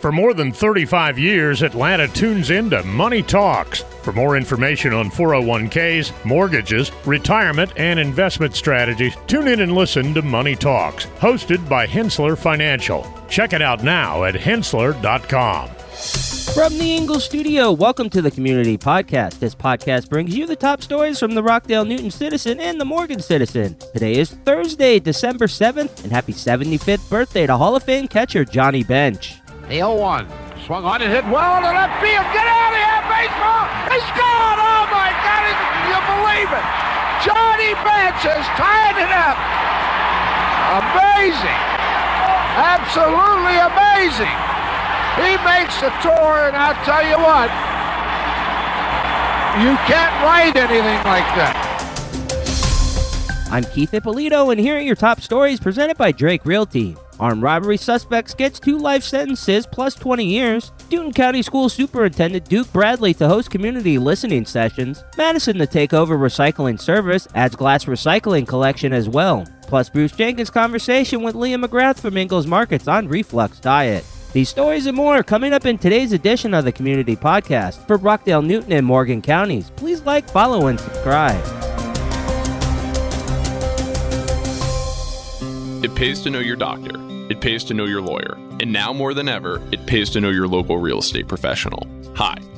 For more than 35 years, Atlanta tunes into Money Talks. For more information on 401ks, mortgages, retirement, and investment strategies, tune in and listen to Money Talks, hosted by Henssler Financial. Check it out now at henssler.com. From the Ingles studio, welcome to the Community Podcast. This podcast brings you the top stories from the Rockdale Newton Citizen and the Morgan Citizen. Today is Thursday, December 7th, and happy 75th birthday to Hall of Fame catcher Johnny Bench. The 0 1. Swung on and hit well to left field. Get out of here, baseball! He scored! Oh my God! You believe it? Johnny Bench has tied it up. Amazing! Absolutely amazing! He makes the tour, and I'll tell you what, you can't write anything like that. I'm Keith Ippolito, and here are your top stories presented by Drake Realty. Armed robbery suspects gets two life sentences plus 20 years. Newton County School Superintendent Duke Bradley to host community listening sessions. Madison to take over recycling service adds glass recycling collection as well. Plus Bruce Jenkins' conversation with Leah McGrath from Ingles Markets on reflux diet. These stories and more coming up in today's edition of the Community Podcast for Rockdale, Newton, and Morgan counties. Please like, follow, and subscribe. It pays to know your doctor. It pays to know your lawyer. And now more than ever, it pays to know your local real estate professional. Hi,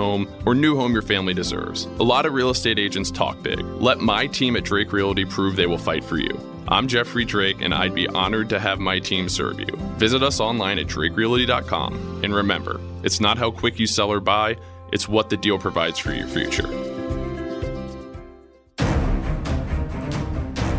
or new home your family deserves. A lot of real estate agents talk big. Let my team at Drake Realty prove they will fight for you. I'm Jeffrey Drake, and I'd be honored to have my team serve you. Visit us online at drakerealty.com. And remember, it's not how quick you sell or buy, it's what the deal provides for your future.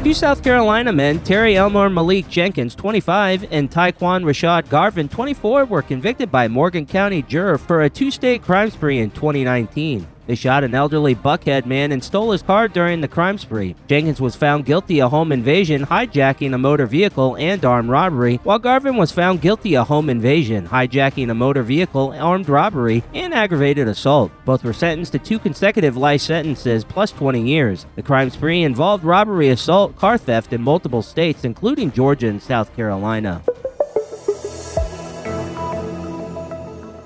Two South Carolina men, Terry Elmore Malik Jenkins, 25, and Tyequan Rashad Garvin, 24, were convicted by Morgan County juror for a two state crime spree in 2019. They shot an elderly Buckhead man and stole his car during the crime spree. Jenkins was found guilty of home invasion, hijacking a motor vehicle, and armed robbery, while Garvin was found guilty of home invasion, hijacking a motor vehicle, armed robbery, and aggravated assault. Both were sentenced to two consecutive life sentences plus 20 years. The crime spree involved robbery, assault, car theft in multiple states, including Georgia and South Carolina.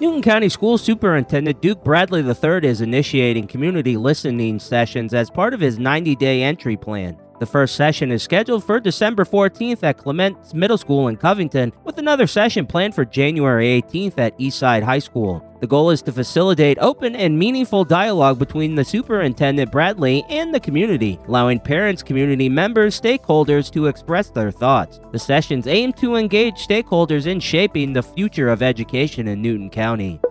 Newton County School Superintendent Duke Bradley III is initiating community listening sessions as part of his 90 day entry plan. The first session is scheduled for December 14th at Clements Middle School in Covington, with another session planned for January 18th at Eastside High School. The goal is to facilitate open and meaningful dialogue between the superintendent Bradley and the community, allowing parents, community members, stakeholders to express their thoughts. The sessions aim to engage stakeholders in shaping the future of education in Newton County.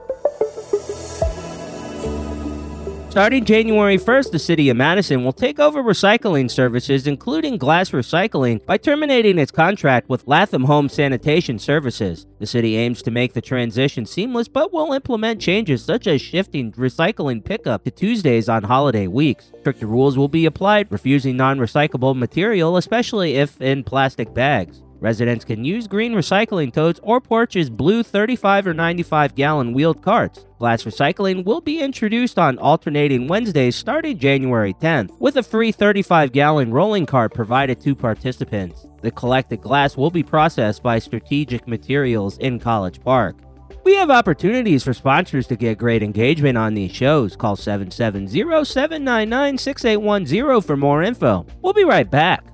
Starting January 1st, the City of Madison will take over recycling services, including glass recycling, by terminating its contract with Latham Home Sanitation Services. The city aims to make the transition seamless, but will implement changes such as shifting recycling pickup to Tuesdays on holiday weeks. Stricter rules will be applied, refusing non recyclable material, especially if in plastic bags. Residents can use green recycling totes or purchase blue 35 or 95 gallon wheeled carts. Glass recycling will be introduced on alternating Wednesdays starting January 10th, with a free 35 gallon rolling cart provided to participants. The collected glass will be processed by Strategic Materials in College Park. We have opportunities for sponsors to get great engagement on these shows. Call 770 799 6810 for more info. We'll be right back.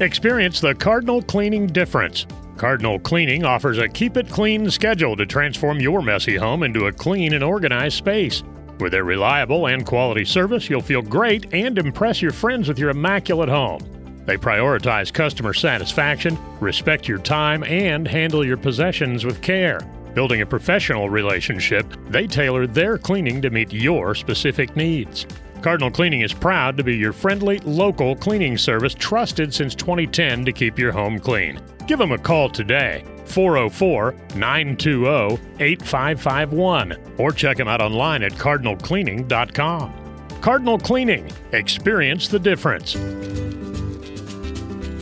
Experience the Cardinal Cleaning difference. Cardinal Cleaning offers a keep it clean schedule to transform your messy home into a clean and organized space. With their reliable and quality service, you'll feel great and impress your friends with your immaculate home. They prioritize customer satisfaction, respect your time, and handle your possessions with care. Building a professional relationship, they tailor their cleaning to meet your specific needs. Cardinal Cleaning is proud to be your friendly, local cleaning service trusted since 2010 to keep your home clean. Give them a call today, 404 920 8551, or check them out online at cardinalcleaning.com. Cardinal Cleaning, experience the difference.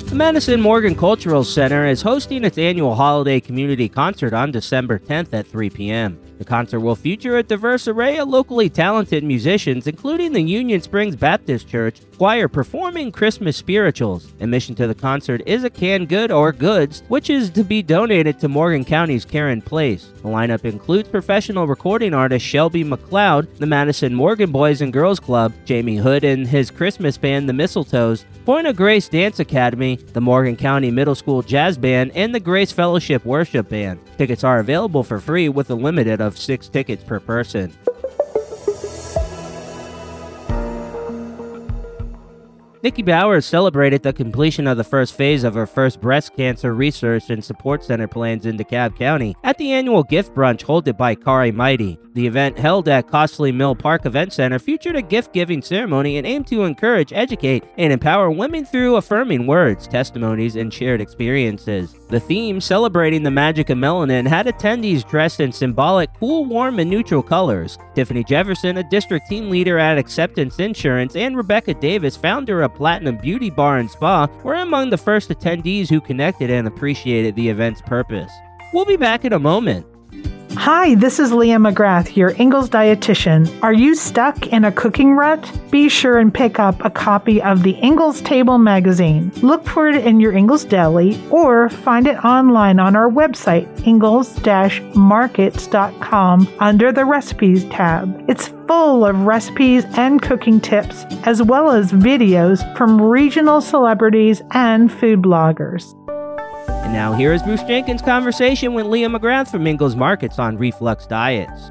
The Madison Morgan Cultural Center is hosting its annual holiday community concert on December 10th at 3 p.m. The concert will feature a diverse array of locally talented musicians, including the Union Springs Baptist Church choir performing Christmas spirituals. Admission to the concert is a canned good or goods, which is to be donated to Morgan County's Karen Place. The lineup includes professional recording artist Shelby McLeod, the Madison Morgan Boys and Girls Club, Jamie Hood and his Christmas band, the Mistletoes, Point of Grace Dance Academy, the Morgan County Middle School Jazz Band, and the Grace Fellowship Worship Band. Tickets are available for free with a limited of six tickets per person. Nikki Bowers celebrated the completion of the first phase of her first breast cancer research and support center plans in DeKalb County at the annual gift brunch hosted by Kari Mighty. The event held at Costley Mill Park Event Center featured a gift giving ceremony and aimed to encourage, educate, and empower women through affirming words, testimonies, and shared experiences. The theme, celebrating the magic of melanin, had attendees dressed in symbolic, cool, warm, and neutral colors. Tiffany Jefferson, a district team leader at Acceptance Insurance, and Rebecca Davis, founder of Platinum Beauty Bar and Spa, were among the first attendees who connected and appreciated the event's purpose. We'll be back in a moment. Hi, this is Leah McGrath, your Ingles dietitian. Are you stuck in a cooking rut? Be sure and pick up a copy of the Ingles Table magazine. Look for it in your Ingles deli or find it online on our website, ingles-markets.com under the recipes tab. It's full of recipes and cooking tips, as well as videos from regional celebrities and food bloggers. And now here is Bruce Jenkins' conversation with Leah McGrath from Ingles Markets on reflux diets.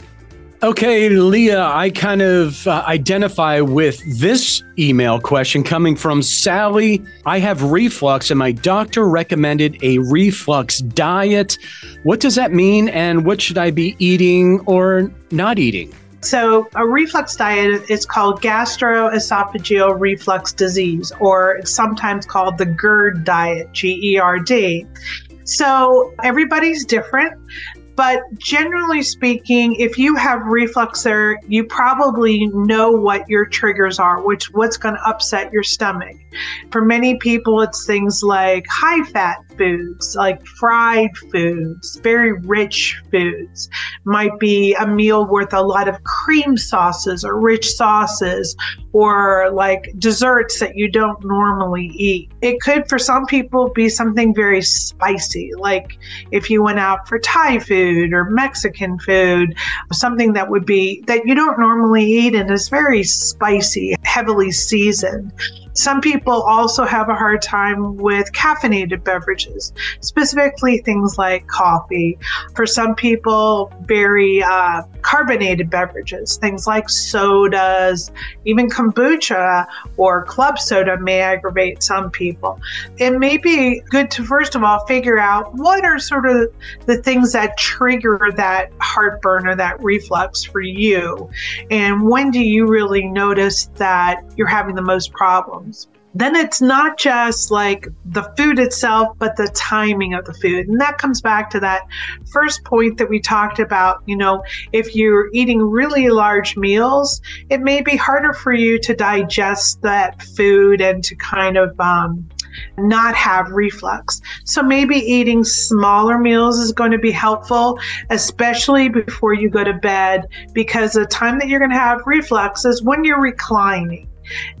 Okay, Leah, I kind of uh, identify with this email question coming from Sally. I have reflux and my doctor recommended a reflux diet. What does that mean and what should I be eating or not eating? So, a reflux diet is called gastroesophageal reflux disease, or sometimes called the GERD diet, G E R D. So, everybody's different. But generally speaking, if you have reflux there, you probably know what your triggers are, which what's going to upset your stomach. For many people, it's things like high fat foods, like fried foods, very rich foods. Might be a meal with a lot of cream sauces or rich sauces, or like desserts that you don't normally eat. It could, for some people, be something very spicy, like if you went out for Thai food or Mexican food, something that would be that you don't normally eat and is very spicy, heavily seasoned. Some people also have a hard time with caffeinated beverages, specifically things like coffee. For some people, very uh, carbonated beverages, things like sodas, even kombucha or club soda may aggravate some people. It may be good to, first of all, figure out what are sort of the things that trigger that heartburn or that reflux for you. And when do you really notice that you're having the most problems? Then it's not just like the food itself, but the timing of the food. And that comes back to that first point that we talked about. You know, if you're eating really large meals, it may be harder for you to digest that food and to kind of um, not have reflux. So maybe eating smaller meals is going to be helpful, especially before you go to bed, because the time that you're going to have reflux is when you're reclining.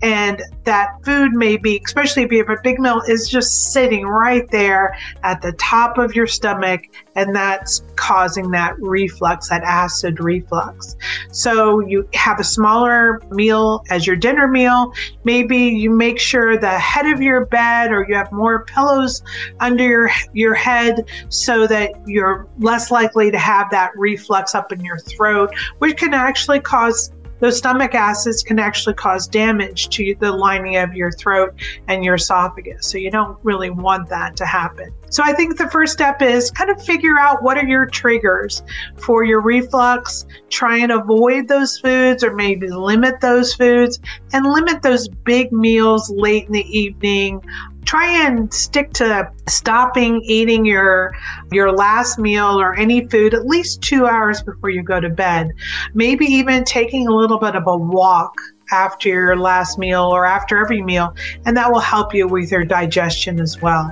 And that food may be, especially if you have a big meal, is just sitting right there at the top of your stomach, and that's causing that reflux, that acid reflux. So you have a smaller meal as your dinner meal. Maybe you make sure the head of your bed or you have more pillows under your, your head so that you're less likely to have that reflux up in your throat, which can actually cause those stomach acids can actually cause damage to the lining of your throat and your esophagus. So you don't really want that to happen. So I think the first step is kind of figure out what are your triggers for your reflux. Try and avoid those foods or maybe limit those foods and limit those big meals late in the evening. Try and stick to stopping eating your your last meal or any food at least 2 hours before you go to bed. Maybe even taking a little bit of a walk after your last meal or after every meal and that will help you with your digestion as well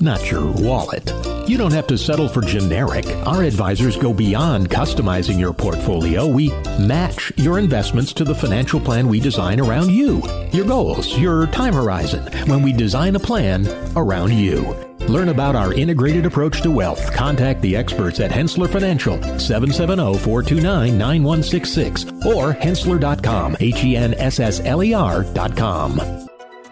not your wallet. You don't have to settle for generic. Our advisors go beyond customizing your portfolio. We match your investments to the financial plan we design around you, your goals, your time horizon, when we design a plan around you. Learn about our integrated approach to wealth. Contact the experts at Henssler Financial, 770-429-9166 or hensler.com henssler.com, H-E-N-S-S-L-E-R.com.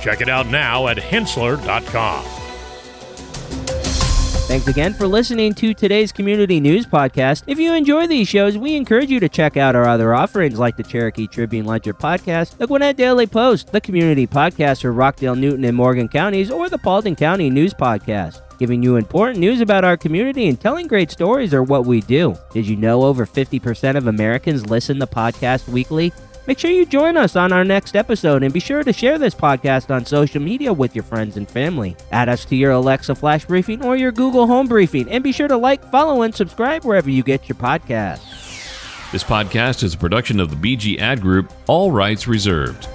Check it out now at henssler.com. Thanks again for listening to today's community news podcast. If you enjoy these shows, we encourage you to check out our other offerings like the Cherokee Tribune Ledger podcast, the Gwinnett Daily Post, the community podcast for Rockdale, Newton, and Morgan counties, or the Paulding County News Podcast. Giving you important news about our community and telling great stories are what we do. Did you know over 50% of Americans listen to podcasts weekly? Make sure you join us on our next episode and be sure to share this podcast on social media with your friends and family. Add us to your Alexa Flash Briefing or your Google Home Briefing and be sure to like, follow, and subscribe wherever you get your podcasts. This podcast is a production of the BG Ad Group, all rights reserved.